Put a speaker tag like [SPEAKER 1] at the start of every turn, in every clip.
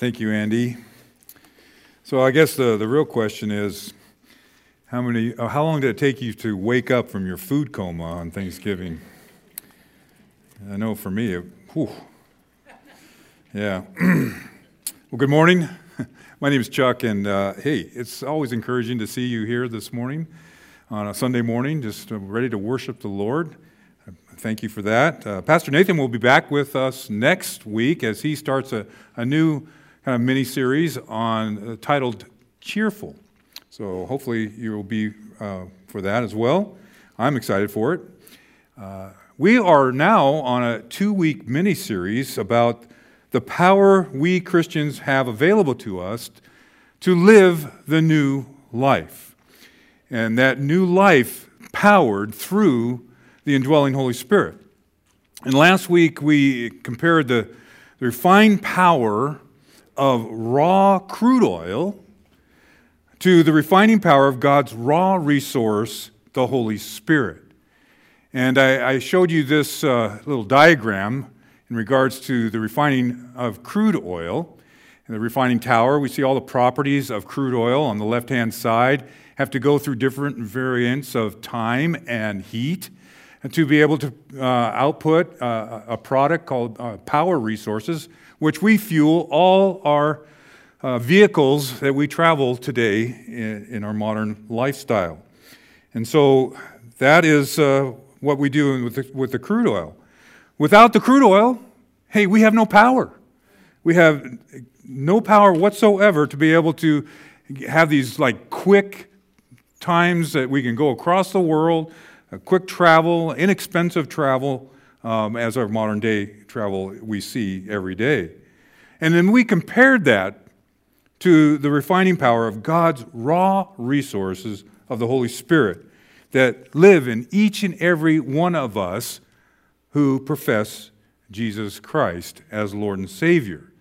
[SPEAKER 1] Thank you, Andy. So I guess the, the real question is how many uh, how long did it take you to wake up from your food coma on Thanksgiving? I know for me, it, whew. yeah. well, good morning. My name is Chuck, and uh, hey, it's always encouraging to see you here this morning on a Sunday morning, just uh, ready to worship the Lord. Thank you for that. Uh, Pastor Nathan will be back with us next week as he starts a, a new kind of mini series on uh, titled Cheerful. So hopefully you will be uh, for that as well. I'm excited for it. Uh, we are now on a two week mini series about the power we Christians have available to us to live the new life. And that new life powered through the indwelling Holy Spirit. And last week we compared the, the refined power of raw crude oil to the refining power of God's raw resource, the Holy Spirit. And I, I showed you this uh, little diagram in regards to the refining of crude oil. In the refining tower, we see all the properties of crude oil on the left hand side have to go through different variants of time and heat to be able to uh, output uh, a product called uh, power resources, which we fuel all our uh, vehicles that we travel today in, in, our modern lifestyle. And so that is uh, what we do with the, with the crude oil. Without the crude oil, hey, we have no power. We have no power whatsoever to be able to have these like quick times that we can go across the world, quick travel, inexpensive travel, um, as our modern day travel we see every day. And then we compared that to the refining power of God's raw resources of the Holy Spirit that live in each and every one of us who profess Jesus Christ as Lord and Savior.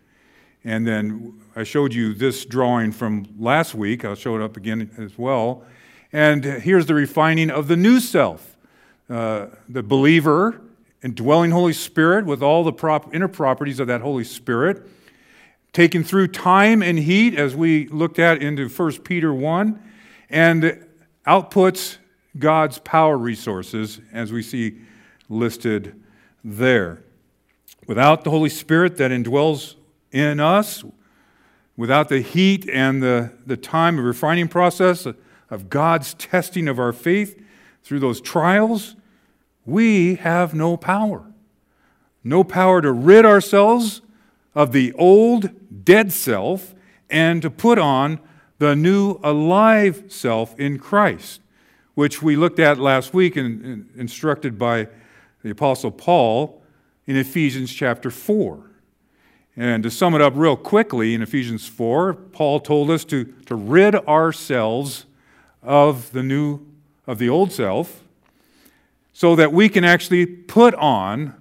[SPEAKER 1] And then I showed you this drawing from last week. I'll show it up again as well. And here's the refining of the new self uh, the believer, indwelling Holy Spirit with all the prop- inner properties of that Holy Spirit taken through time and heat, as we looked at into 1 Peter 1, and outputs God's power resources, as we see listed there. Without the Holy Spirit that indwells in us, without the heat and the, the time of refining process of God's testing of our faith through those trials, we have no power. No power to rid ourselves of the old dead self and to put on the new alive self in Christ, which we looked at last week and instructed by the Apostle Paul in Ephesians chapter 4. And to sum it up real quickly, in Ephesians 4, Paul told us to, to rid ourselves of the new of the old self so that we can actually put on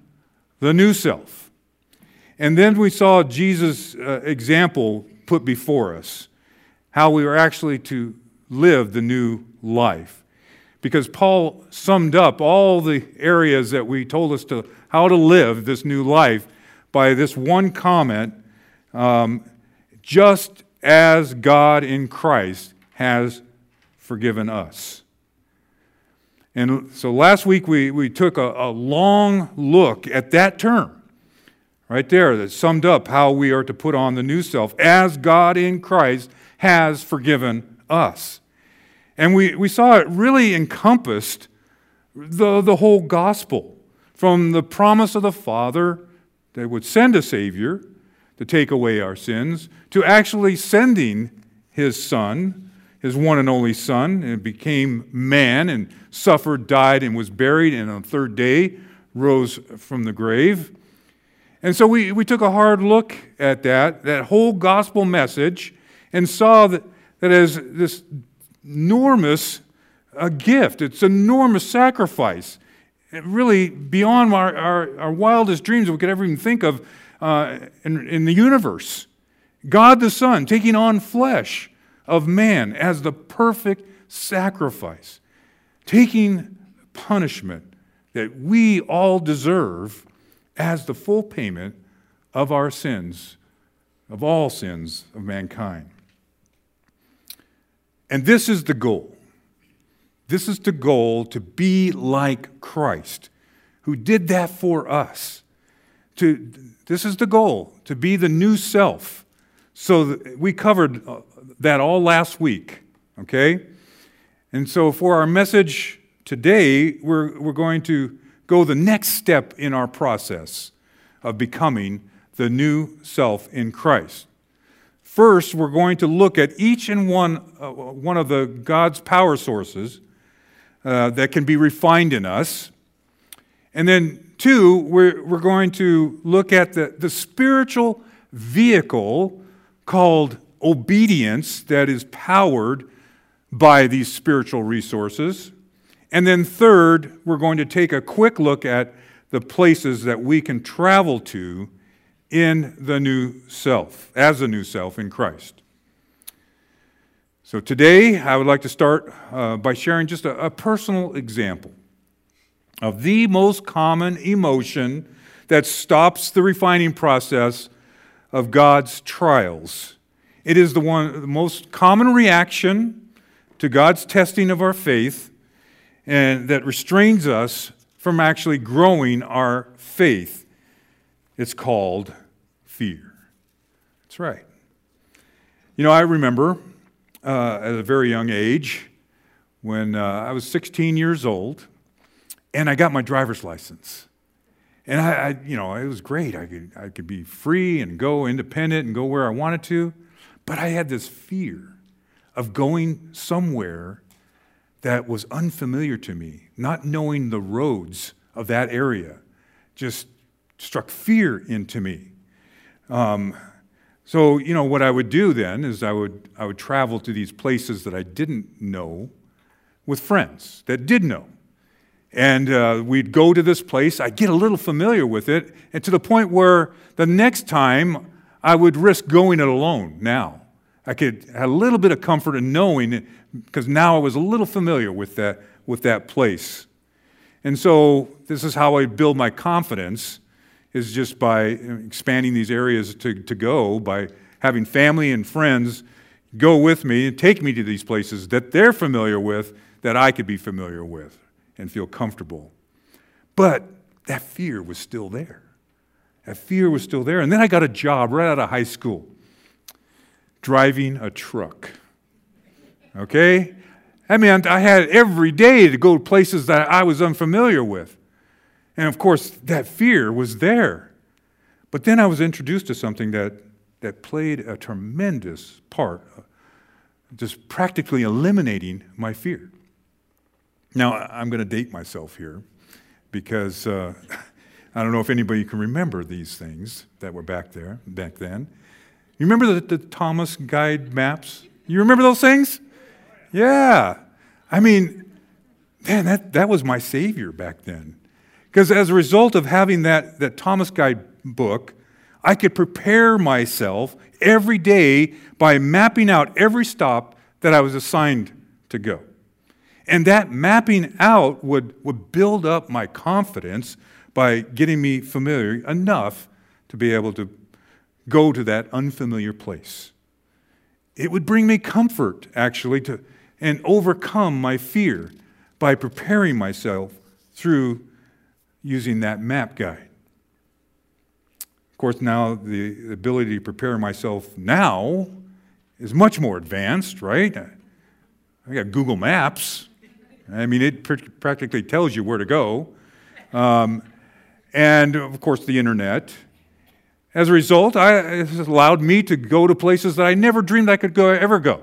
[SPEAKER 1] the new self. And then we saw Jesus' uh, example put before us, how we are actually to live the new life. Because Paul summed up all the areas that we told us to how to live this new life by this one comment um, just as God in Christ has forgiven us. And so last week we, we took a, a long look at that term right there that summed up how we are to put on the new self as God in Christ has forgiven us. And we, we saw it really encompassed the, the whole gospel from the promise of the Father that would send a Savior to take away our sins to actually sending His Son, His one and only Son, and became man and suffered, died, and was buried, and on the third day rose from the grave and so we, we took a hard look at that, that whole gospel message, and saw that, that as this enormous a gift. It's enormous sacrifice. Really beyond our, our, our, wildest dreams we could ever even think of uh, in, in the universe. God the Son taking on flesh of man as the perfect sacrifice, taking punishment that we all deserve as the full payment of our sins of all sins of mankind. And this is the goal. This is the goal to be like Christ, who did that for us. To, this is the goal, to be the new self. So we covered uh, that all last week, okay? And so for our message today, we're, we're going to go the next step in our process of becoming the new self in Christ. First, we're going to look at each and one, uh, one of the God's power sources uh, that can be refined in us. And then, two, we're, we're going to look at the, the spiritual vehicle called obedience that is powered by these spiritual resources. And then, third, we're going to take a quick look at the places that we can travel to in the new self, as a new self in Christ. So today, I would like to start uh, by sharing just a, a personal example of the most common emotion that stops the refining process of God's trials. It is the one the most common reaction to God's testing of our faith and that restrains us from actually growing our faith. It's called fear. That's right. You know, I remember uh, at a very young age when uh, I was 16 years old and I got my driver's license. And I, I, you know, it was great. I could, I could be free and go independent and go where I wanted to. But I had this fear of going somewhere that was unfamiliar to me, not knowing the roads of that area just struck fear into me. Um, so, you know, what I would do then is I would, I would travel to these places that I didn't know with friends that did know. And uh, we'd go to this place, I'd get a little familiar with it, and to the point where the next time I would risk going it alone now. I could have a little bit of comfort in knowing it because now I was a little familiar with that, with that place. And so this is how I build my confidence is just by expanding these areas to, to go, by having family and friends go with me and take me to these places that they're familiar with, that I could be familiar with and feel comfortable. But that fear was still there. That fear was still there. And then I got a job right out of high school driving a truck. Okay? I mean, I had every day to go to places that I was unfamiliar with. And of course, that fear was there. But then I was introduced to something that, that played a tremendous part, just practically eliminating my fear. Now, I'm going to date myself here because uh, I don't know if anybody can remember these things that were back there, back then. You remember the, the Thomas Guide maps? You remember those things? Yeah. I mean, man, that, that was my savior back then. Because as a result of having that, that Thomas Guide book, I could prepare myself every day by mapping out every stop that I was assigned to go. And that mapping out would, would build up my confidence by getting me familiar enough to be able to go to that unfamiliar place. It would bring me comfort, actually, to, and overcome my fear by preparing myself through using that map guide. Of course, now the ability to prepare myself now is much more advanced, right? I got Google Maps. I mean, it pr- practically tells you where to go. Um, and of course, the internet. As a result, I, it has allowed me to go to places that I never dreamed I could go, ever go,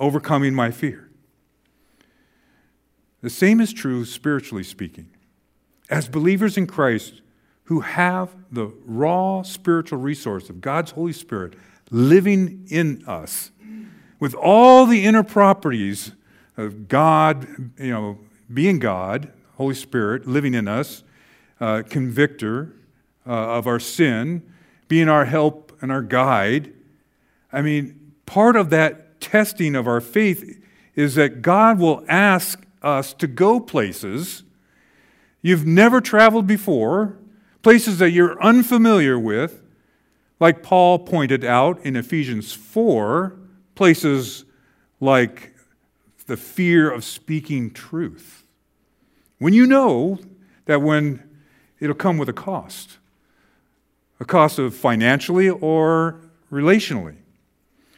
[SPEAKER 1] overcoming my fear. The same is true spiritually speaking. As believers in Christ who have the raw spiritual resource of God's Holy Spirit living in us, with all the inner properties of God, you know, being God, Holy Spirit living in us, uh, convictor, uh, of our sin, being our help and our guide. I mean, part of that testing of our faith is that God will ask us to go places you've never traveled before, places that you're unfamiliar with, like Paul pointed out in Ephesians 4, places like the fear of speaking truth. When you know that when it'll come with a cost, a cost of financially or relationally,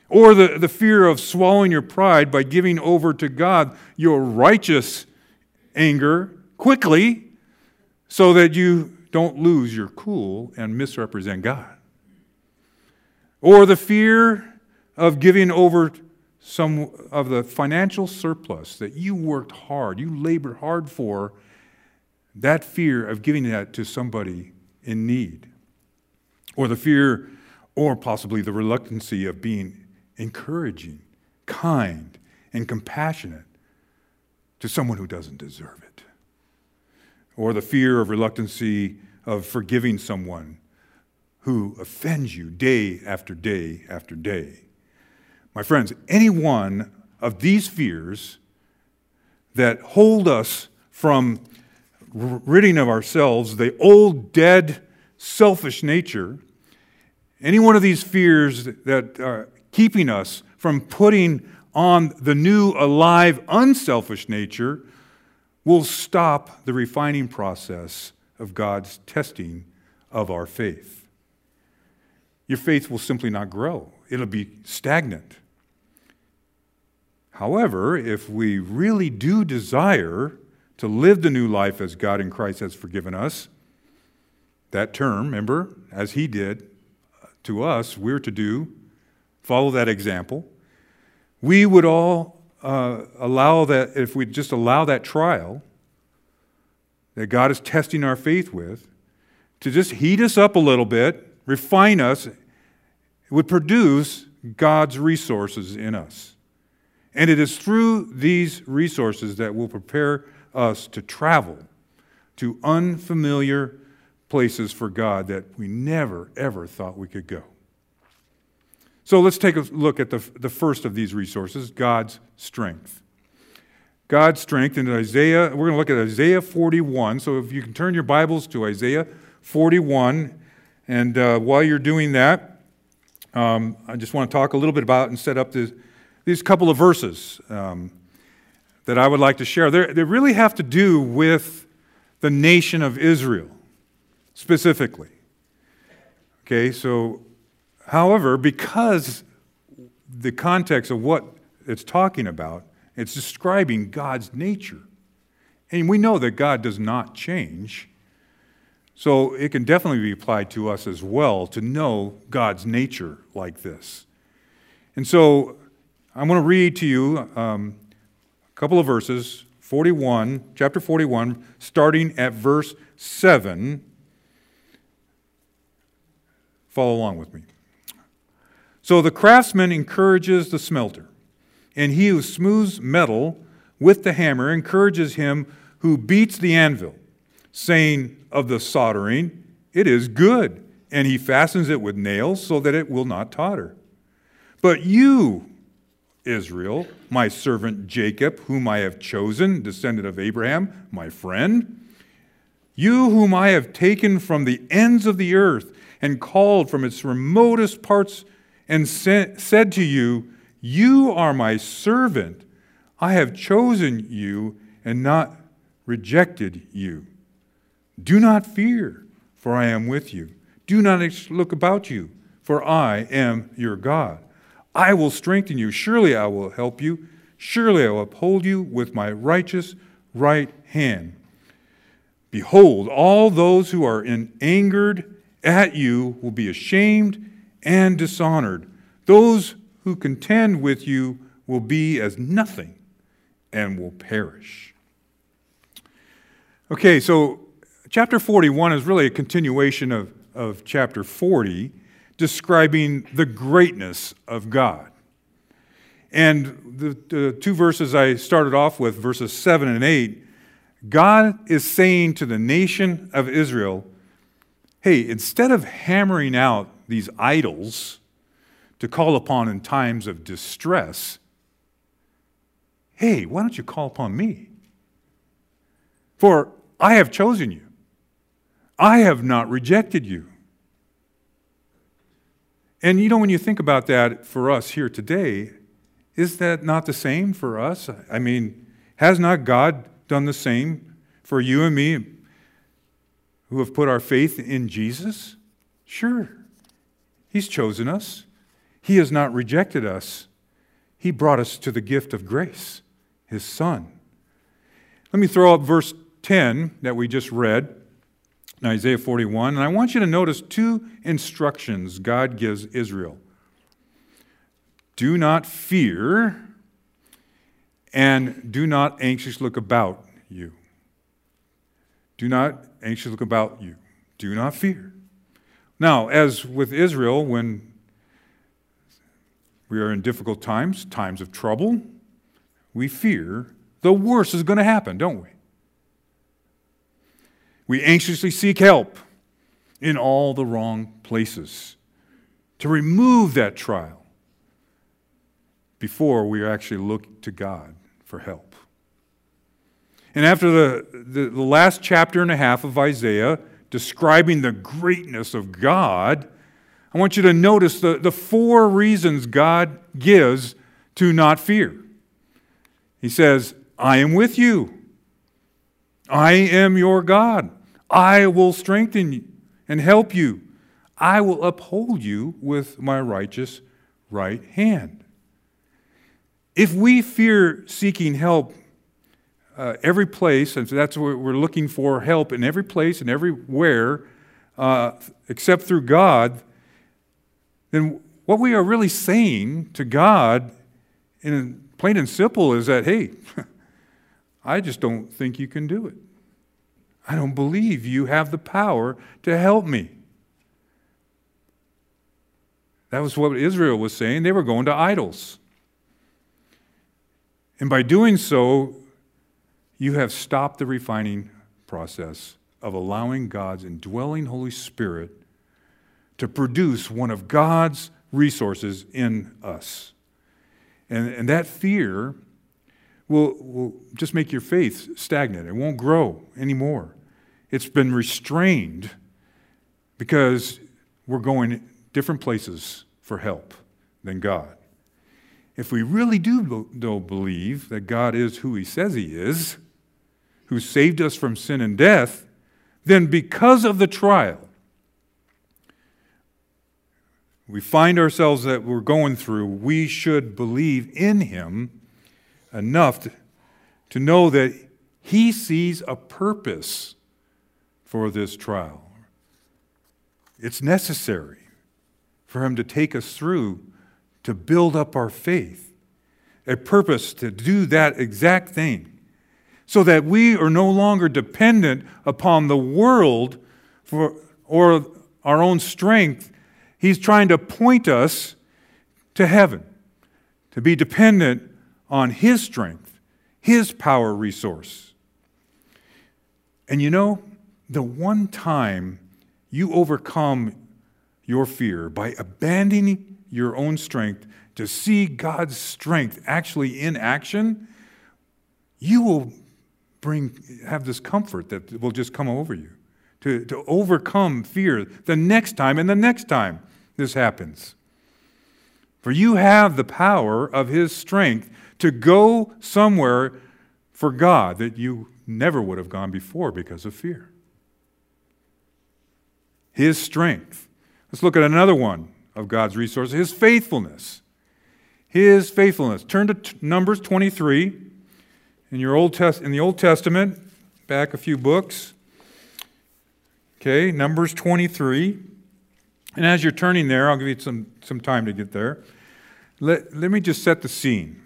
[SPEAKER 1] or the, the fear of swallowing your pride by giving over to God your righteous anger quickly so that you don't lose your cool and misrepresent God. Or the fear of giving over some of the financial surplus that you worked hard, you labored hard for, that fear of giving that to somebody in need. Or the fear, or possibly the reluctancy of being encouraging, kind, and compassionate to someone who doesn't deserve it. Or the fear of reluctancy of forgiving someone who offends you day after day after day. My friends, any one of these fears that hold us from ridding of ourselves the old, dead, selfish nature, any one of these fears that are keeping us from putting on the new, alive, unselfish nature will stop the refining process of God's testing of our faith. Your faith will simply not grow, it'll be stagnant. However, if we really do desire to live the new life as God in Christ has forgiven us, that term, remember, as He did to us, we're to do, follow that example. We would all uh, allow that, if we just allow that trial that God is testing our faith with, to just heat us up a little bit, refine us, would produce God's resources in us. And it is through these resources that will prepare us to travel to unfamiliar places for God that we never, ever thought we could go. So let's take a look at the, the first of these resources God's strength. God's strength in Isaiah, we're going to look at Isaiah 41. So if you can turn your Bibles to Isaiah 41. And uh, while you're doing that, um, I just want to talk a little bit about and set up this, these couple of verses um, that I would like to share. They're, they really have to do with the nation of Israel specifically. Okay, so, however, because the context of what it's talking about, it's describing God's nature. And we know that God does not change. So it can definitely be applied to us as well to know God's nature like this. And so I'm going to read to you um, couple of verses, 41, chapter 41, starting at verse 7. Follow along with me. So the craftsman encourages the smelter, and he who smooths metal with the hammer encourages him who beats the anvil, saying of the soldering, It is good, and he fastens it with nails so that it will not totter. But you, Israel, my servant Jacob, whom I have chosen, descendant of Abraham, my friend. You, whom I have taken from the ends of the earth and called from its remotest parts, and said to you, You are my servant. I have chosen you and not rejected you. Do not fear, for I am with you. Do not look about you, for I am your God. I will strengthen you. Surely I will help you. Surely I will uphold you with my righteous right hand. Behold, all those who are angered at you will be ashamed and dishonored. Those who contend with you will be as nothing and will perish. Okay, so chapter 41 is really a continuation of, of chapter 40 describing the greatness of God. And the, the, two verses I started off with, verses 7 and 8, God is saying to the nation of Israel, hey, instead of hammering out these idols to call upon in times of distress, hey, why don't you call upon me? For I have chosen you, I have not rejected you. And you know, when you think about that for us here today, is that not the same for us? I mean, has not God done the same for you and me who have put our faith in Jesus? Sure. He's chosen us, He has not rejected us. He brought us to the gift of grace, His Son. Let me throw up verse 10 that we just read in Isaiah 41, and I want you to notice two instructions God gives Israel do not fear, and do not anxious look about you. Do not anxious look about you. Do not fear. Now, as with Israel, when we are in difficult times, times of trouble, we fear the worst is going to happen, don't we? We anxiously seek help in all the wrong places to remove that trial before we actually look to God for help. And after the, the, the, last chapter and a half of Isaiah describing the greatness of God, I want you to notice the, the four reasons God gives to not fear. He says, I am with you. I am your God. I will strengthen you and help you. I will uphold you with my righteous right hand. If we fear seeking help uh, every place, and so that's what we're looking for help in every place and everywhere, uh, except through God, then what we are really saying to God, in plain and simple, is that, hey, I just don't think you can do it. I don't believe you have the power to help me. That was what Israel was saying. They were going to idols. And by doing so, you have stopped the refining process of allowing God's indwelling Holy Spirit to produce one of God's resources in us. And, and that fear will, will just make your faith stagnant. It won't grow anymore. It's been restrained because we're going different places for help than God. If we really do though believe that God is who he says he is, who saved us from sin and death, then because of the trial, we find ourselves that we're going through, we should believe in him enough to, to know that he sees a purpose for this trial. It's necessary for him to take us through to build up our faith, a purpose to do that exact thing, so that we are no longer dependent upon the world for, or our own strength. He's trying to point us to heaven, to be dependent on His strength, His power resource. And you know, the one time you overcome your fear by abandoning your own strength, to see God's strength actually in action, you will bring, have this comfort that will just come over you to, to overcome fear the next time and the next time this happens. For you have the power of His strength to go somewhere for God that you never would have gone before because of fear. His strength. Let's look at another one of God's resources, his faithfulness. His faithfulness. Turn to t- Numbers 23 in your Old Test in the Old Testament, back a few books. Okay, Numbers 23. And as you're turning there, I'll give you some, some time to get there. Let, let me just set the scene.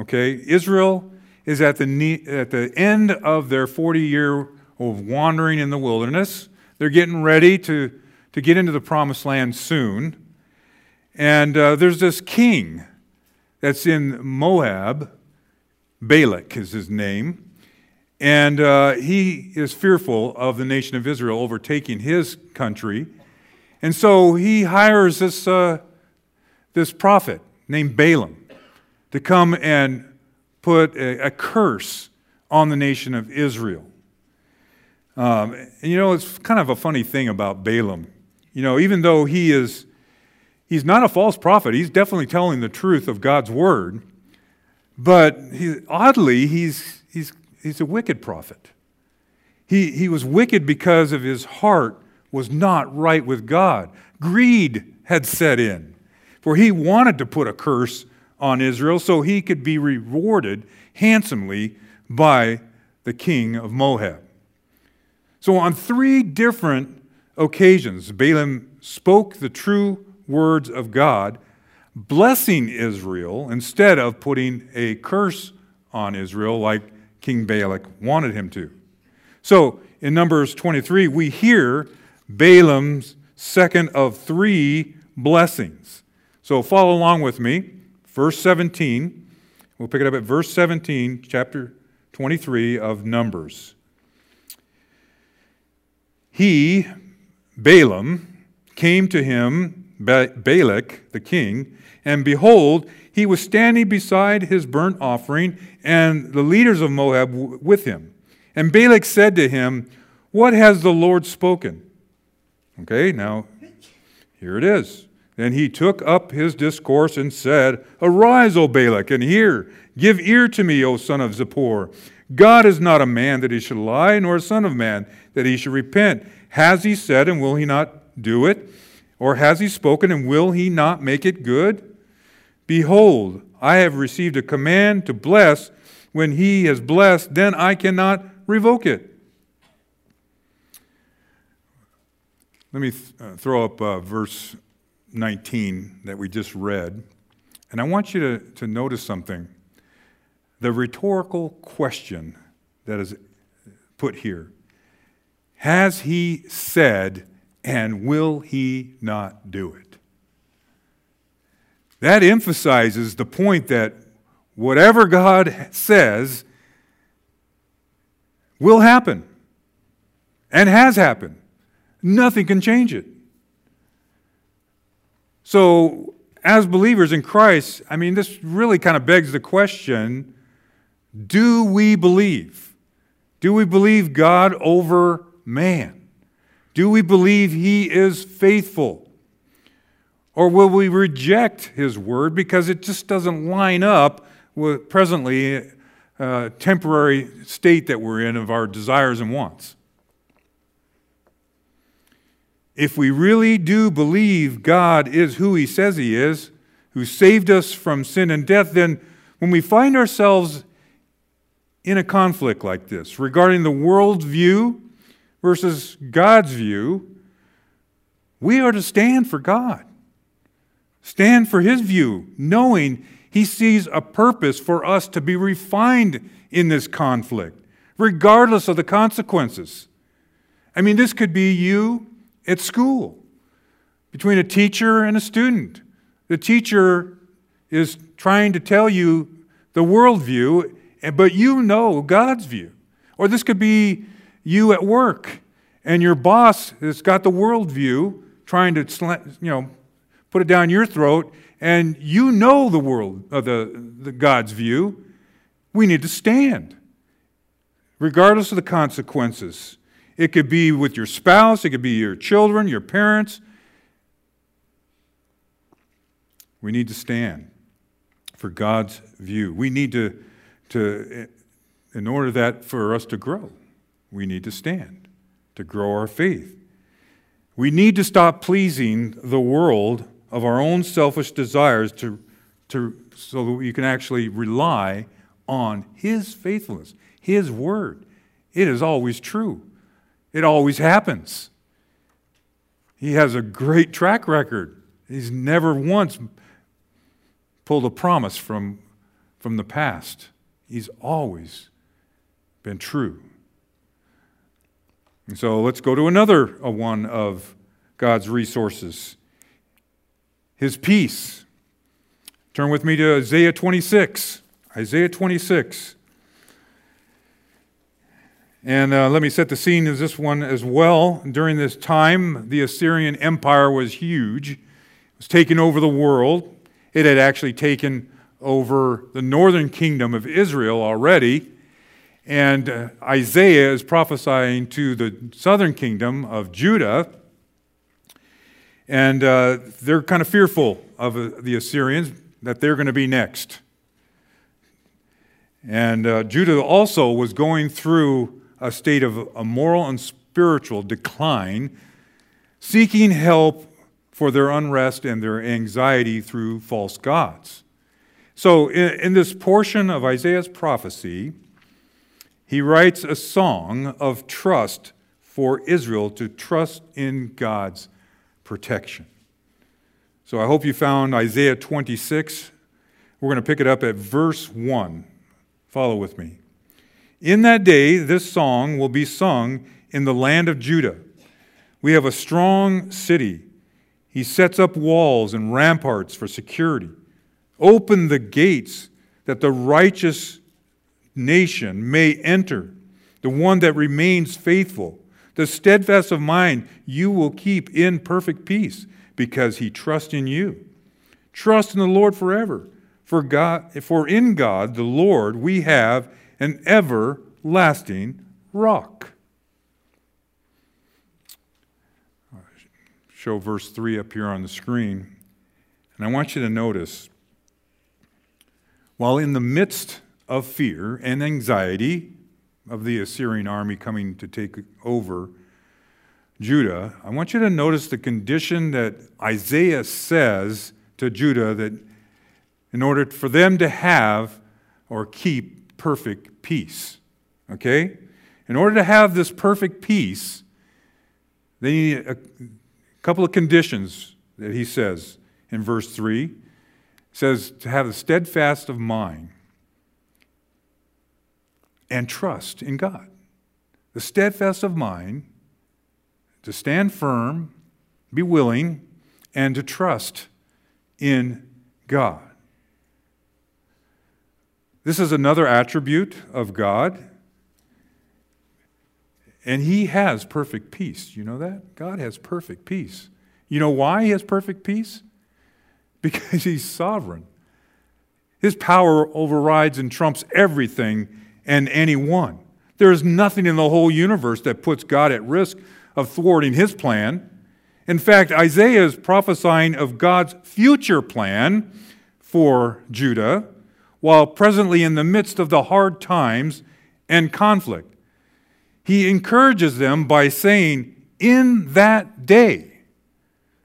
[SPEAKER 1] Okay, Israel is at the, at the end of their 40 year of wandering in the wilderness. They're getting ready to to get into the promised land soon. And uh, there's this king that's in Moab, Balak is his name. And uh, he is fearful of the nation of Israel overtaking his country. And so he hires this, uh, this prophet named Balaam to come and put a, a curse on the nation of Israel. Um, and you know, it's kind of a funny thing about Balaam. You know, even though he is, he's not a false prophet. He's definitely telling the truth of God's word. But he, oddly, he's, he's, he's a wicked prophet. He, he was wicked because of his heart was not right with God. Greed had set in, for he wanted to put a curse on Israel so he could be rewarded handsomely by the king of Moab. So, on three different occasions, Balaam spoke the true words of God, blessing Israel instead of putting a curse on Israel like King Balak wanted him to. So, in Numbers 23, we hear Balaam's second of three blessings. So, follow along with me. Verse 17. We'll pick it up at verse 17, chapter 23 of Numbers. He, Balaam, came to him, Balak, the king, and behold, he was standing beside his burnt offering, and the leaders of Moab with him. And Balak said to him, What has the Lord spoken? Okay, now here it is. Then he took up his discourse and said, Arise, O Balak, and hear. Give ear to me, O son of Zippor. God is not a man that he should lie, nor a son of man that he should repent. Has he said, and will he not do it? Or has he spoken, and will he not make it good? Behold, I have received a command to bless. When he has blessed, then I cannot revoke it. Let me th- uh, throw up uh, verse 19 that we just read. And I want you to, to notice something. The rhetorical question that is put here Has he said, and will he not do it? That emphasizes the point that whatever God says will happen and has happened. Nothing can change it. So, as believers in Christ, I mean, this really kind of begs the question do we believe? Do we believe God over man? Do we believe He is faithful? Or will we reject His word because it just doesn't line up with presently a uh, temporary state that we're in of our desires and wants? If we really do believe God is who He says He is, who saved us from sin and death, then when we find ourselves in a conflict like this regarding the world's view versus God's view, we are to stand for God. Stand for His view, knowing He sees a purpose for us to be refined in this conflict, regardless of the consequences. I mean, this could be you at school between a teacher and a student. The teacher is trying to tell you the worldview, but you know God's view. Or this could be you at work, and your boss has got the worldview trying to you know put it down your throat, and you know the world uh, the, the God's view. We need to stand, regardless of the consequences. It could be with your spouse, it could be your children, your parents. We need to stand for God's view. We need to, to in order that for us to grow, we need to stand to grow our faith. We need to stop pleasing the world of our own selfish desires to, to, so that we can actually rely on His faithfulness, His word. It is always true. It always happens. He has a great track record. He's never once pulled a promise from, from the past. He's always been true. And so let's go to another one of God's resources His peace. Turn with me to Isaiah 26. Isaiah 26. And uh, let me set the scene as this one as well. During this time, the Assyrian Empire was huge, it was taking over the world. It had actually taken over the northern kingdom of Israel already. And uh, Isaiah is prophesying to the southern kingdom of Judah. And uh, they're kind of fearful of uh, the Assyrians, that they're going to be next. And uh, Judah also was going through a state of a moral and spiritual decline, seeking help for their unrest and their anxiety through false gods. So, in, in this portion of Isaiah's prophecy, he writes a song of trust for Israel to trust in God's protection. So I hope you found Isaiah 26. We're going to pick it up at verse 1. Follow with me. In that day, this song will be sung in the land of Judah. We have a strong city. He sets up walls and ramparts for security. Open the gates that the righteous nation may enter, the one that remains faithful. The steadfast of mind you will keep in perfect peace because he trusts in you. Trust in the Lord forever. For, God, for in God, the Lord, we have an everlasting rock. Show verse 3 up here on the screen. And I want you to notice while in the midst of fear and anxiety of the Assyrian army coming to take over Judah, I want you to notice the condition that Isaiah says to Judah that in order for them to have or keep perfect peace. Okay? In order to have this perfect peace, they need a couple of conditions that he says in verse 3. He says to have a steadfast of mind and trust in God. The steadfast of mind, to stand firm, be willing, and to trust in God. This is another attribute of God. And He has perfect peace. You know that? God has perfect peace. You know why He has perfect peace? Because He's sovereign. His power overrides and trumps everything and anyone. There is nothing in the whole universe that puts God at risk of thwarting His plan. In fact, Isaiah is prophesying of God's future plan for Judah while presently in the midst of the hard times and conflict. He encourages them by saying, In that day,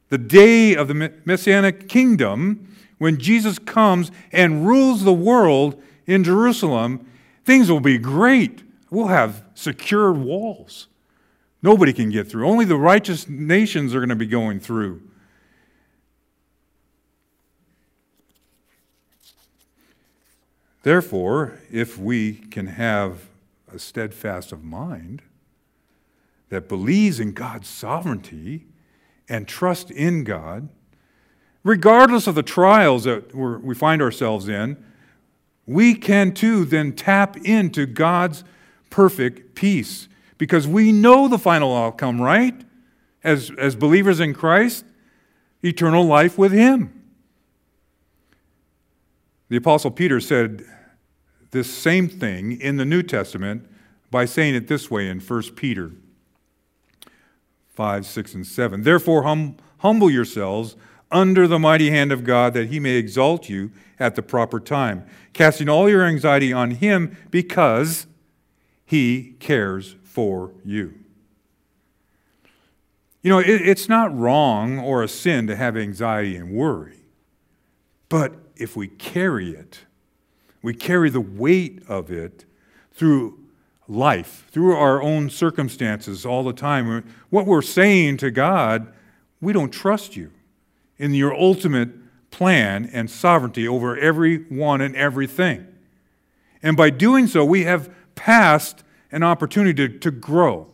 [SPEAKER 1] the day of the Messianic kingdom, when Jesus comes and rules the world in Jerusalem, things will be great. We'll have secured walls. Nobody can get through. Only the righteous nations are going to be going through. Therefore, if we can have a steadfast of mind that believes in God's sovereignty and trust in God, regardless of the trials that we find ourselves in, we can too then tap into God's perfect peace because we know the final outcome, right? As, as believers in Christ, eternal life with Him. The Apostle Peter said, this same thing in the New Testament by saying it this way in 1 Peter 5, 6, and 7. Therefore, hum, humble yourselves under the mighty hand of God that he may exalt you at the proper time, casting all your anxiety on him because he cares for you. You know, it, it's not wrong or a sin to have anxiety and worry, but if we carry it, we carry the weight of it through life, through our own circumstances all the time. What we're saying to God, we don't trust you in your ultimate plan and sovereignty over everyone and everything. And by doing so, we have passed an opportunity to, to grow,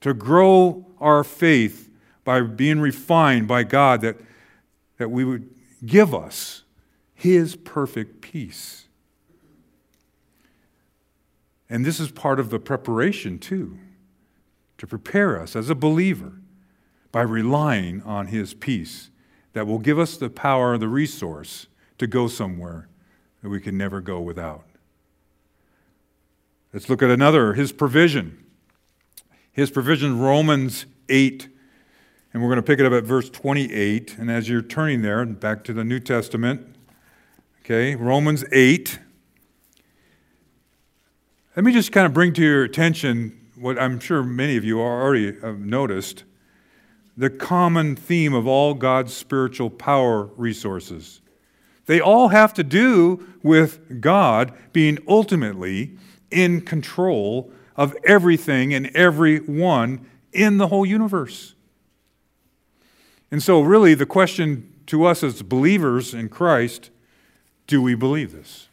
[SPEAKER 1] to grow our faith by being refined by God, that, that we would give us His perfect peace. And this is part of the preparation, too, to prepare us as a believer by relying on His peace that will give us the power, the resource to go somewhere that we can never go without. Let's look at another His provision. His provision, Romans 8 And we're going to pick it up at verse 28. And as you're turning there, back to the New Testament, okay, Romans 8. Let me just kind of bring to your attention what I'm sure many of you already have noticed the common theme of all God's spiritual power resources. They all have to do with God being ultimately in control of everything and everyone in the whole universe. And so, really, the question to us as believers in Christ do we believe this?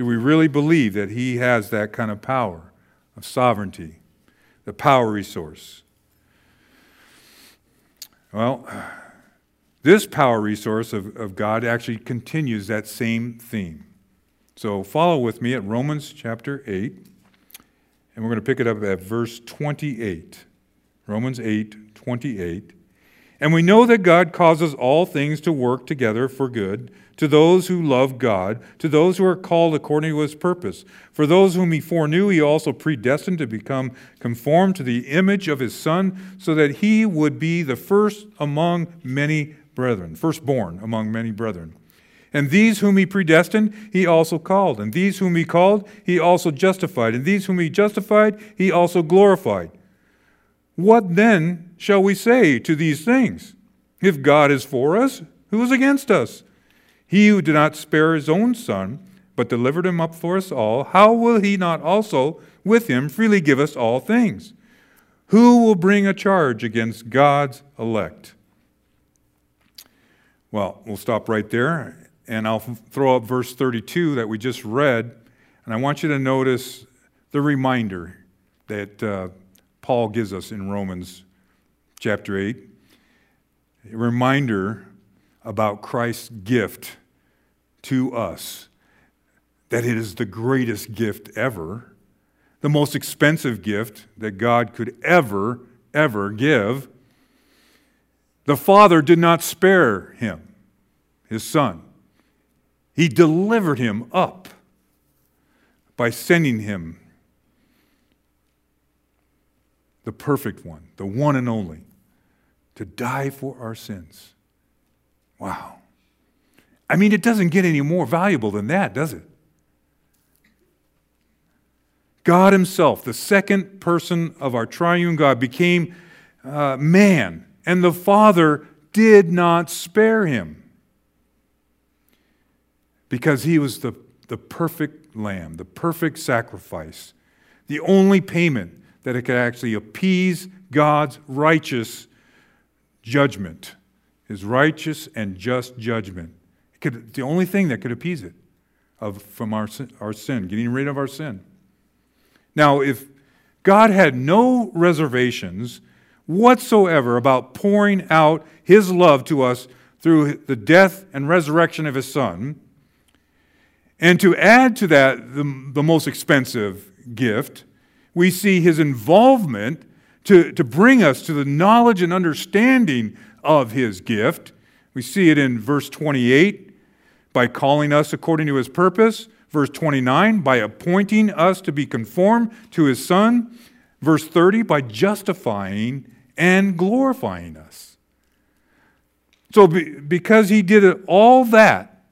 [SPEAKER 1] Do we really believe that He has that kind of power of sovereignty, the power resource? Well, this power resource of, of God actually continues that same theme. So follow with me at Romans chapter 8, and we're going to pick it up at verse 28. Romans 8, 28. And we know that God causes all things to work together for good to those who love God, to those who are called according to his purpose. For those whom he foreknew, he also predestined to become conformed to the image of his Son, so that he would be the first among many brethren, firstborn among many brethren. And these whom he predestined, he also called. And these whom he called, he also justified. And these whom he justified, he also glorified. What then shall we say to these things? If God is for us, who is against us? He who did not spare his own son, but delivered him up for us all, how will he not also with him freely give us all things? Who will bring a charge against God's elect? Well, we'll stop right there, and I'll throw up verse 32 that we just read, and I want you to notice the reminder that uh, Paul gives us in Romans chapter 8. A reminder about Christ's gift to us that it is the greatest gift ever, the most expensive gift that God could ever, ever give. The Father did not spare him, his Son. He delivered him up by sending him the perfect one, the one and only, to die for our sins. Wow. I mean, it doesn't get any more valuable than that, does it? God Himself, the second person of our triune God, became uh, man, and the Father did not spare him because he was the, the perfect lamb, the perfect sacrifice, the only payment that it could actually appease God's righteous judgment, his righteous and just judgment. Could, the only thing that could appease it of, from our, our sin, getting rid of our sin. Now, if God had no reservations whatsoever about pouring out his love to us through the death and resurrection of his son, and to add to that the, the most expensive gift, we see his involvement to, to bring us to the knowledge and understanding of his gift. We see it in verse 28 by calling us according to his purpose. Verse 29 by appointing us to be conformed to his Son. Verse 30 by justifying and glorifying us. So, because he did all that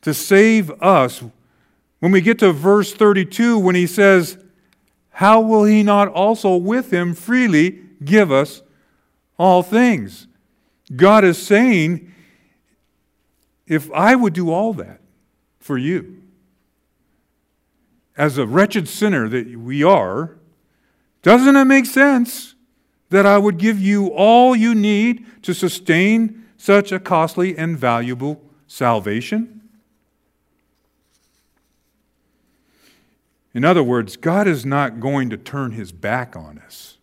[SPEAKER 1] to save us, when we get to verse 32, when he says, how will he not also with him freely give us all things? God is saying, if I would do all that for you, as a wretched sinner that we are, doesn't it make sense that I would give you all you need to sustain such a costly and valuable salvation? In other words, God is not going to turn his back on us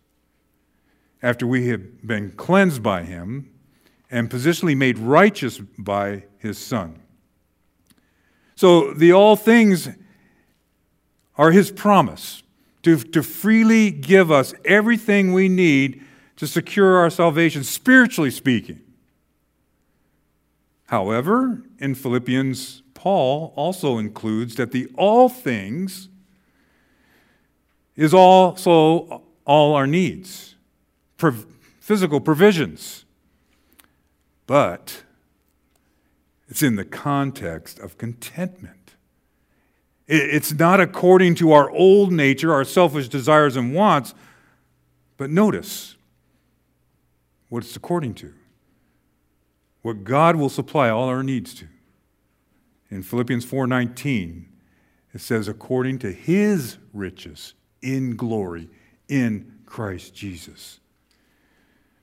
[SPEAKER 1] after we have been cleansed by him and positionally made righteous by his Son. So, the all things are his promise to, to freely give us everything we need to secure our salvation, spiritually speaking. However, in Philippians, Paul also includes that the all things is also all our needs, physical provisions. But it's in the context of contentment. It's not according to our old nature, our selfish desires and wants, but notice what it's according to. What God will supply all our needs to. In Philippians 4:19, it says according to his riches in glory in Christ Jesus.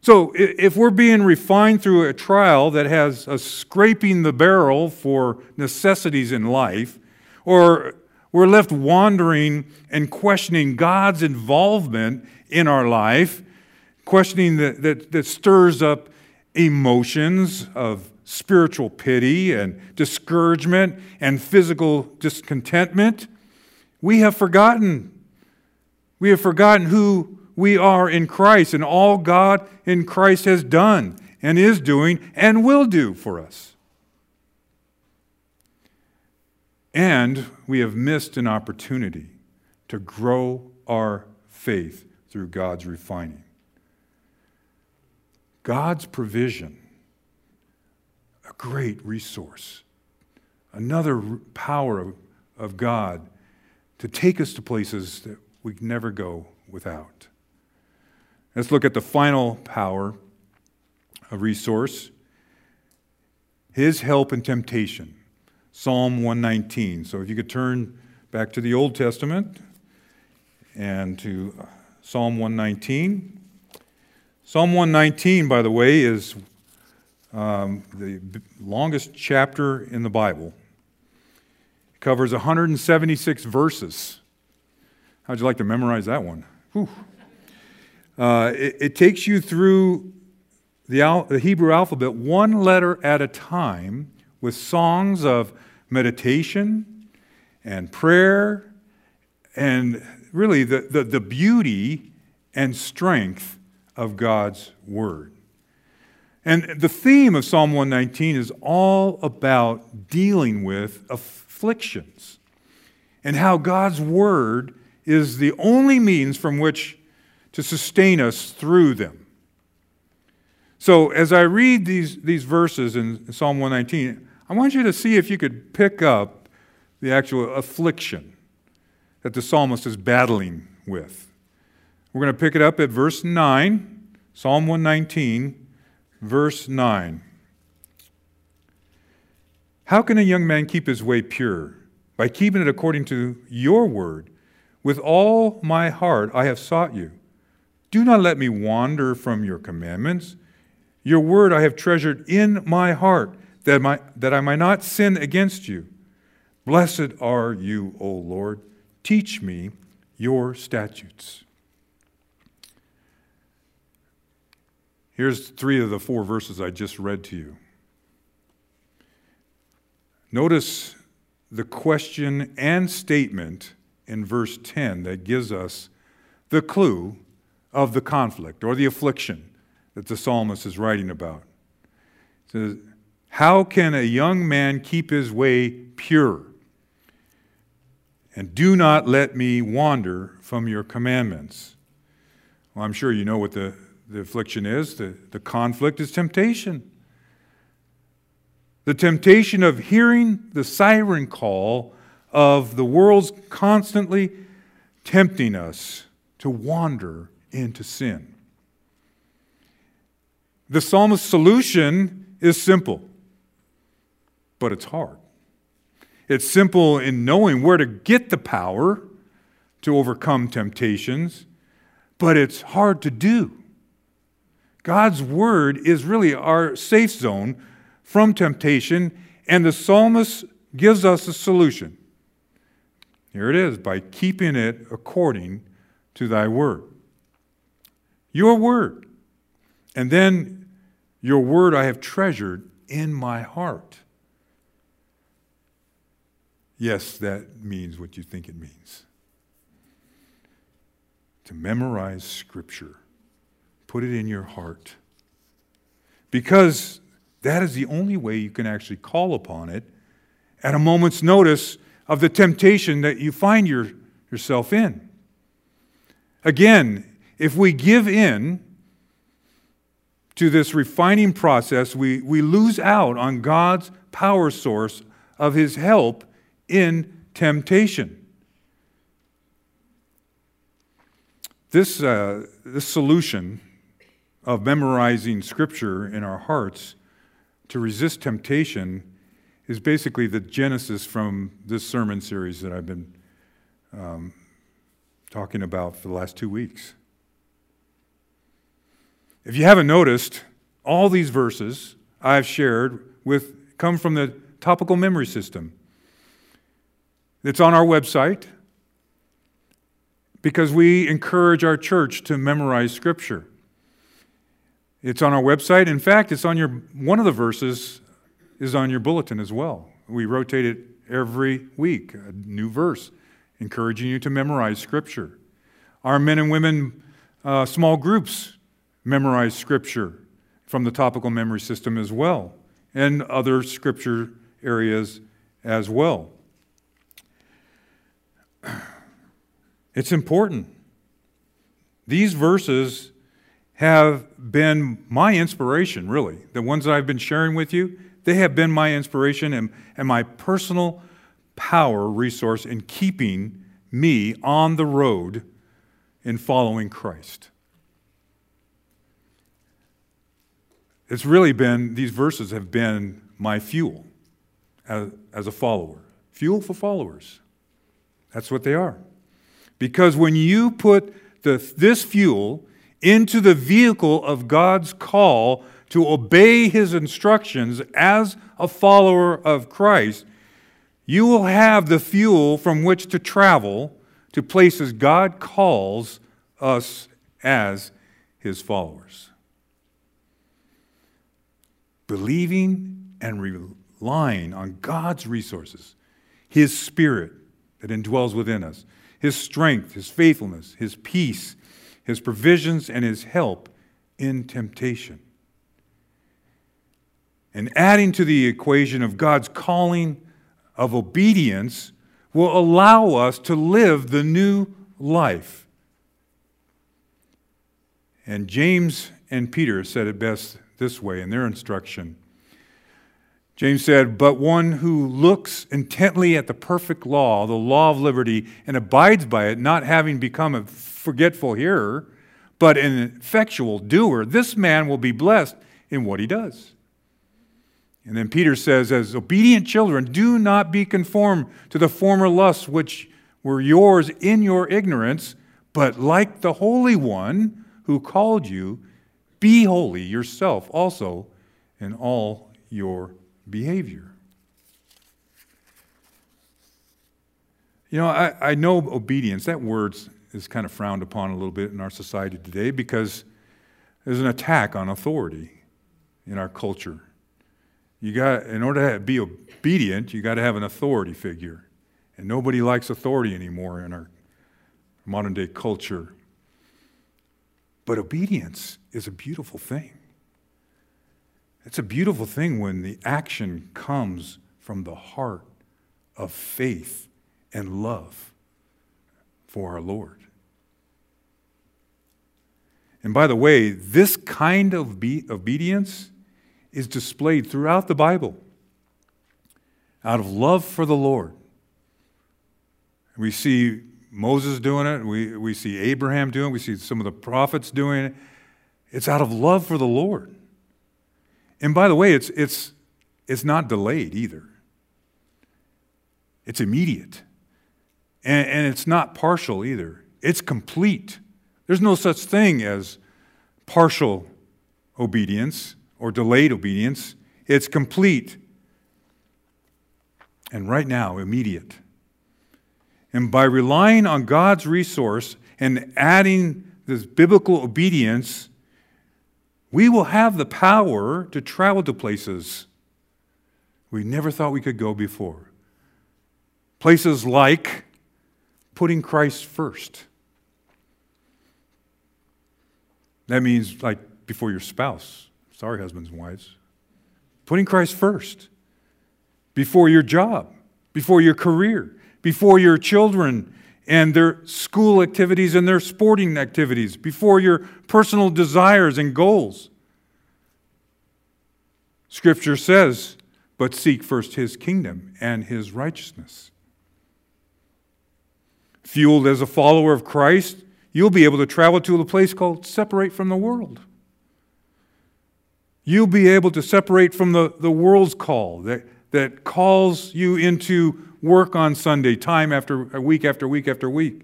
[SPEAKER 1] So, if we're being refined through a trial that has us scraping the barrel for necessities in life, or we're left wandering and questioning God's involvement in our life, questioning that, that, that stirs up emotions of spiritual pity and discouragement and physical discontentment, we have forgotten. We have forgotten who we are in Christ and all God in Christ has done and is doing and will do for us. And we have missed an opportunity to grow our faith through God's refining. God's provision, a great resource, another power of, God to take us to places that we never go without. Let's look at the final power, a resource His help in temptation. Psalm 119. So if you could turn back to the Old Testament and to Psalm 119. Psalm 119, by the way, is um, the longest chapter in the Bible. It covers 176 verses. How'd you like to memorize that one? Uh, it, it, takes you through the, al- the Hebrew alphabet one letter at a time with songs of meditation and prayer and really the, the, the beauty and strength of God's Word. And the theme of Psalm 119 is all about dealing with afflictions and how God's Word is the only means from which to sustain us through them. So, as I read these, these verses in Psalm 119, I want you to see if you could pick up the actual affliction that the psalmist is battling with. We're going to pick it up at verse 9, Psalm 119, verse 9. How can a young man keep his way pure? By keeping it according to your word. With all my heart I have sought you. Do not let me wander from your commandments. Your word I have treasured in my heart that, my, that I might not sin against you. Blessed are you, O Lord. Teach me your statutes. Here's three of the four verses I just read to you. Notice the question and statement in verse 10 that gives us the clue of the conflict or the affliction that the psalmist is writing about. It says, how can a young man keep his way pure? And do not let me wander from your commandments. Well, I'm sure you know what the, the affliction is. The, the conflict is temptation. The temptation of hearing the siren call of the world's constantly tempting us to wander into sin. The psalmist's solution is simple but it's hard. It's simple in knowing where to get the power to overcome temptations, but it's hard to do. God's word is really our safe zone from temptation, and the psalmist gives us a solution. Here it is by keeping it according to thy word. Your word. And then, your word I have treasured in my heart. Yes, that means what you think it means. To memorize Scripture, put it in your heart. Because that is the only way you can actually call upon it at a moment's notice of the temptation that you find your, yourself in. Again, if we give in to this refining process, we, we lose out on God's power source of His help in temptation. This, uh, this solution of memorizing Scripture in our hearts to resist temptation is basically the genesis from this sermon series that I've been um, talking about for the last two weeks. If you haven't noticed, all these verses I've shared with come from the topical memory system. It's on our website because we encourage our church to memorize scripture. It's on our website. In fact, it's on your one of the verses is on your bulletin as well. We rotate it every week, a new verse, encouraging you to memorize Scripture. Our men and women uh, small groups memorize Scripture from the topical memory system as well, and other Scripture areas as well. It's important. These verses have been my inspiration, really. The ones that I've been sharing with you, they have been my inspiration and, and my personal power resource in keeping me on the road in following Christ. It's really been, these verses have been my fuel as, as a follower. Fuel for followers. That's what they are. Because when you put the, this fuel into the vehicle of God's call to obey his instructions as a follower of Christ, you will have the fuel from which to travel to places God calls us as his followers. Believing and relying on God's resources, his spirit that indwells within us, his strength, his faithfulness, his peace, his provisions, and his help in temptation and adding to the equation of God's calling of obedience will allow us to live the new life. And James and Peter said it best this way in their instruction. James said, But one who looks intently at the perfect law, the law of liberty, and abides by it, not having become a forgetful hearer, but an effectual doer, this man will be blessed in what he does. And then Peter says, As obedient children, do not be conformed to the former lusts which were yours in your ignorance, but like the Holy One who called you, be holy yourself also in all your behavior. You know, I, I know obedience, that word is kind of frowned upon a little bit in our society today because there's an attack on authority in our culture. You got, in order to be obedient, you got to have an authority figure. And nobody likes authority anymore in our modern day culture. But obedience is a beautiful thing. It's a beautiful thing when the action comes from the heart of faith and love for our Lord. And by the way, this kind of be- obedience is displayed throughout the Bible out of love for the Lord. We see Moses doing it, we, we see Abraham doing it, we see some of the prophets doing it. It's out of love for the Lord. And by the way, it's, it's, it's not delayed either, it's immediate. And, and it's not partial either, it's complete. There's no such thing as partial obedience or delayed obedience, it's complete. And right now, immediate. And by relying on God's resource and adding this biblical obedience, we will have the power to travel to places we never thought we could go before. Places like putting Christ first. That means, like, before your spouse Sorry, husbands and wives. Putting Christ first before your job, before your career, before your children and their school activities and their sporting activities, before your personal desires and goals. Scripture says, but seek first his kingdom and his righteousness. Fueled as a follower of Christ, you'll be able to travel to a place called separate from the world. You'll be able to separate from the, the world's call that, that calls you into work on Sunday, time after uh, week after week after week.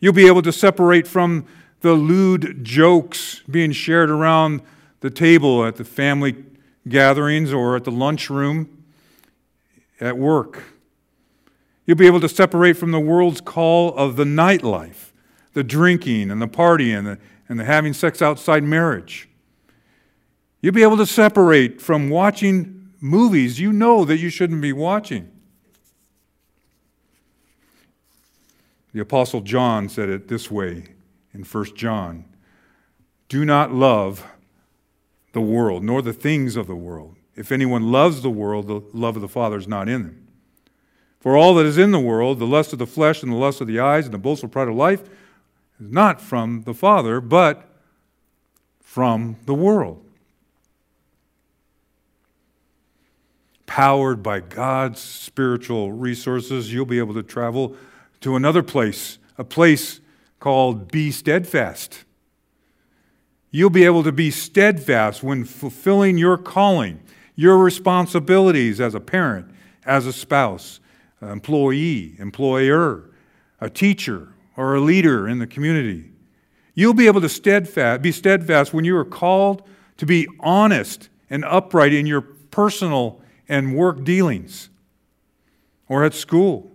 [SPEAKER 1] You'll be able to separate from the lewd jokes being shared around the table at the family gatherings or at the lunchroom at work. You'll be able to separate from the world's call of the nightlife, the drinking and the partying and the, and the having sex outside marriage. You'll be able to separate from watching movies you know that you shouldn't be watching. The Apostle John said it this way in 1 John Do not love the world, nor the things of the world. If anyone loves the world, the love of the Father is not in them. For all that is in the world, the lust of the flesh and the lust of the eyes and the boastful pride of life, is not from the Father, but from the world. Powered by God's spiritual resources, you'll be able to travel to another place, a place called Be Steadfast. You'll be able to be steadfast when fulfilling your calling, your responsibilities as a parent, as a spouse, employee, employer, a teacher, or a leader in the community. You'll be able to steadfast, be steadfast when you are called to be honest and upright in your personal and work dealings or at school.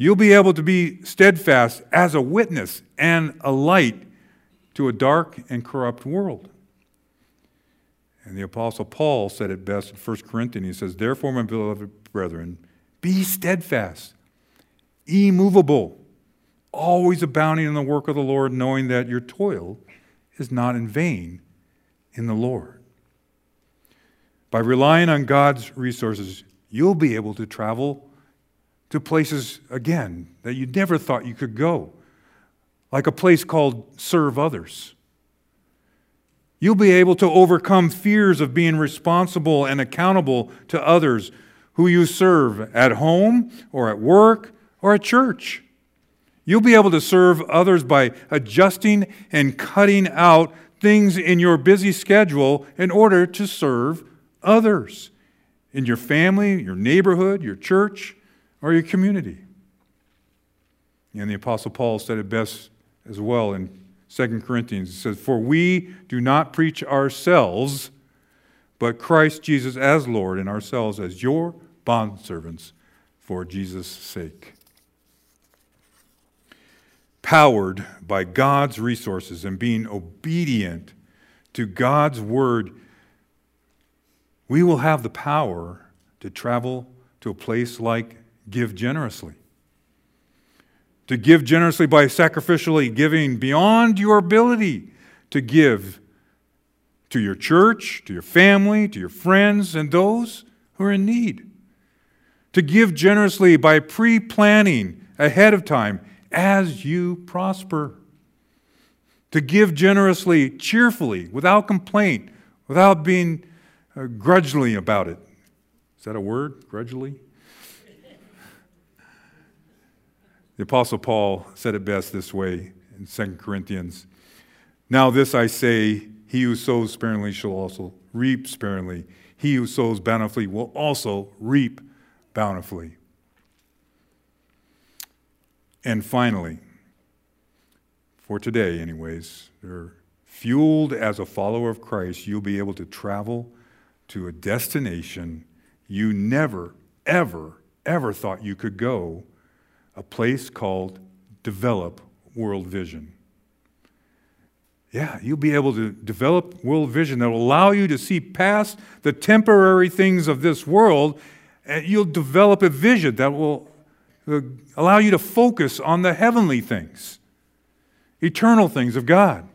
[SPEAKER 1] You'll be able to be steadfast as a witness and a light to a dark and corrupt world. And the Apostle Paul said it best in 1 Corinthians. He says, Therefore, my beloved brethren, be steadfast, immovable, always abounding in the work of the Lord, knowing that your toil is not in vain in the Lord. By relying on God's resources, you'll be able to travel to places, again, that you never thought you could go like a place called Serve Others. You'll be able to overcome fears of being responsible and accountable to others who you serve at home or at work or at church. You'll be able to serve others by adjusting and cutting out things in your busy schedule in order to serve others in your family, your neighborhood, your church, or your community. And the Apostle Paul said it best as well in 2 Corinthians. It says, For we do not preach ourselves, but Christ Jesus as Lord, and ourselves as your bondservants for Jesus' sake. Powered by God's resources and being obedient to God's word, we will have the power to travel to a place like Give Generously to give generously by sacrificially giving beyond your ability to give to your church, to your family, to your friends, and those who are in need. To give generously by pre planning ahead of time as you prosper. To give generously, cheerfully, without complaint, without being uh, grudgingly about it. Is that a word? Grudgingly? The Apostle Paul said it best this way in 2 Corinthians Now, this I say, he who sows sparingly shall also reap sparingly. He who sows bountifully will also reap bountifully. And finally, for today, anyways, they're fueled as a follower of Christ, you'll be able to travel to a destination you never, ever, ever thought you could go a place called Develop World Vision. Yeah, you'll be able to develop world vision that will allow you to see past the temporary things of this world, and you'll develop a vision that will uh, allow you to focus on the heavenly things, eternal things of God.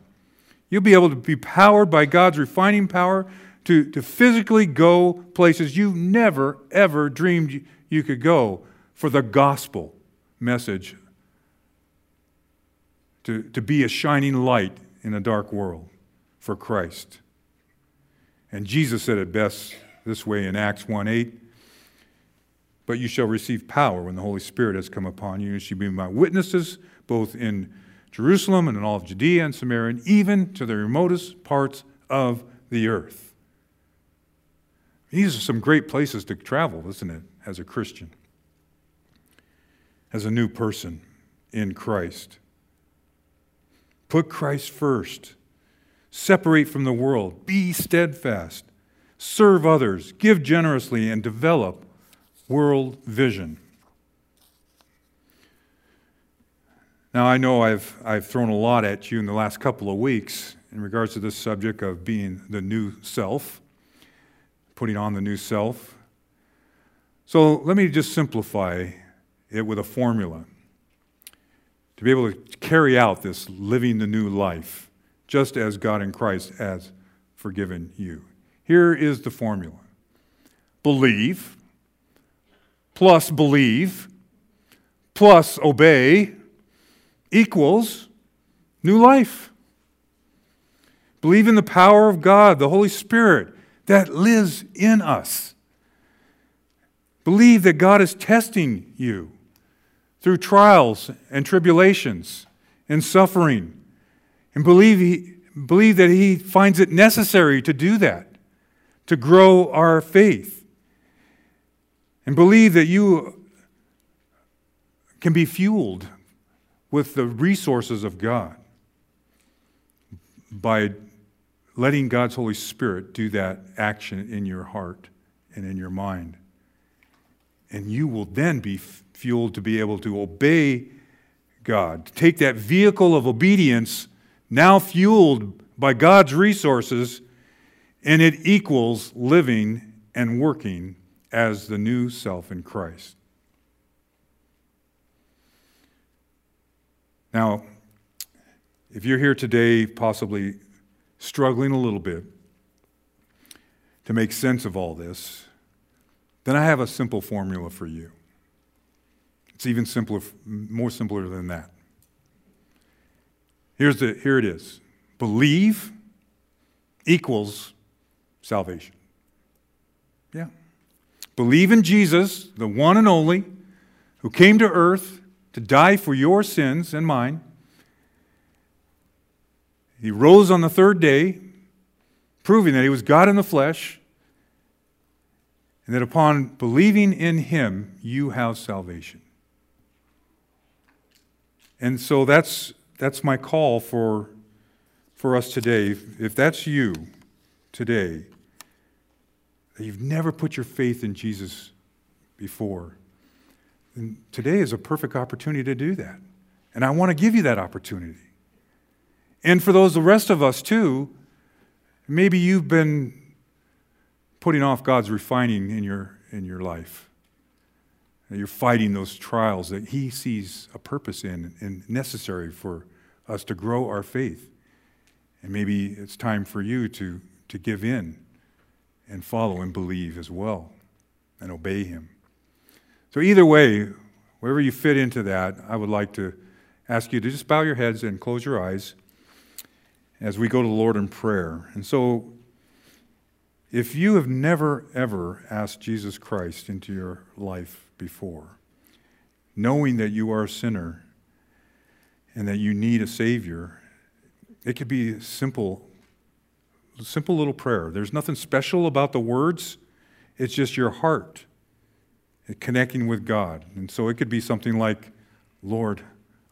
[SPEAKER 1] You'll be able to be powered by God's refining power to, to physically go places you never, ever dreamed you could go for the gospel message to, to be a shining light in a dark world for Christ. And Jesus said it best this way in Acts 1 8. But you shall receive power when the Holy Spirit has come upon you. And you shall be my witnesses both in Jerusalem and in all of Judea and Samaria, and even to the remotest parts of the earth. These are some great places to travel, isn't it, as a Christian, as a new person in Christ. Put Christ first. Separate from the world. Be steadfast. Serve others. Give generously and develop world vision. Now, I know I've, I've thrown a lot at you in the last couple of weeks in regards to this subject of being the new self, putting on the new self. So let me just simplify it with a formula to be able to carry out this living the new life, just as God in Christ has forgiven you. Here is the formula believe, plus believe, plus obey equals new life. Believe in the power of God, the Holy Spirit that lives in us. Believe that God is testing you through trials and tribulations and suffering. And believe, he, believe that He finds it necessary to do that, to grow our faith. And believe that you can be fueled with the resources of God by letting God's Holy Spirit do that action in your heart and in your mind. And you will then be fueled to be able to obey God, to take that vehicle of obedience, now fueled by God's resources, and it equals living and working as the new self in Christ. Now, if you're here today, possibly struggling a little bit to make sense of all this, then I have a simple formula for you. It's even simpler, more simpler than that. Here's the, here it is believe equals salvation. Yeah. Believe in Jesus, the one and only, who came to earth to die for your sins and mine. He rose on the third day, proving that he was God in the flesh, and that upon believing in him, you have salvation. And so that's, that's my call for, for us today. If that's you today, that you've never put your faith in Jesus before, today is a perfect opportunity to do that. And I want to give you that opportunity. And for those, the rest of us too, maybe you've been putting off God's refining in your, in your life. You're fighting those trials that He sees a purpose in and necessary for us to grow our faith. And maybe it's time for you to, to give in and follow and believe as well and obey Him. So, either way, wherever you fit into that, I would like to ask you to just bow your heads and close your eyes as we go to the Lord in prayer. And so, if you have never, ever asked Jesus Christ into your life before, knowing that you are a sinner and that you need a Savior, it could be a simple, simple little prayer. There's nothing special about the words, it's just your heart connecting with God. And so it could be something like, Lord,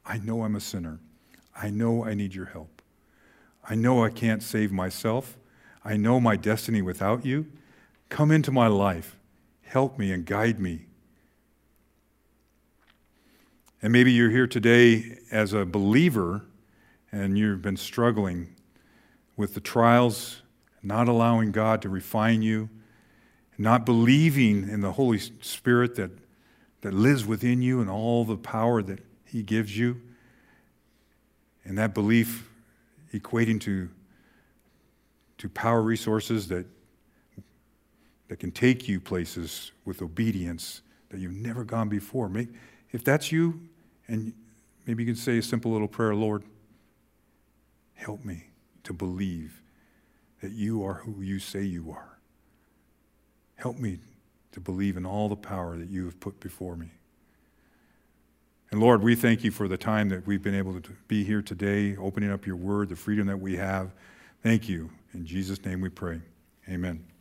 [SPEAKER 1] I know I'm a sinner. I know I need your help. I know I can't save myself. I know my destiny without you. Come into my life. Help me and guide me. And maybe you're here today as a believer and you've been struggling with the trials, not allowing God to refine you not believing in the Holy Spirit that, that lives within you and all the power that He gives you, and that belief equating to, to power resources that, that can take you places with obedience that you've never gone before. If that's you, and maybe you can say a simple little prayer Lord, help me to believe that you are who you say you are. Help me to believe in all the power that you have put before me. And Lord, we thank you for the time that we've been able to be here today, opening up your word, the freedom that we have. Thank you. In Jesus' name we pray. Amen.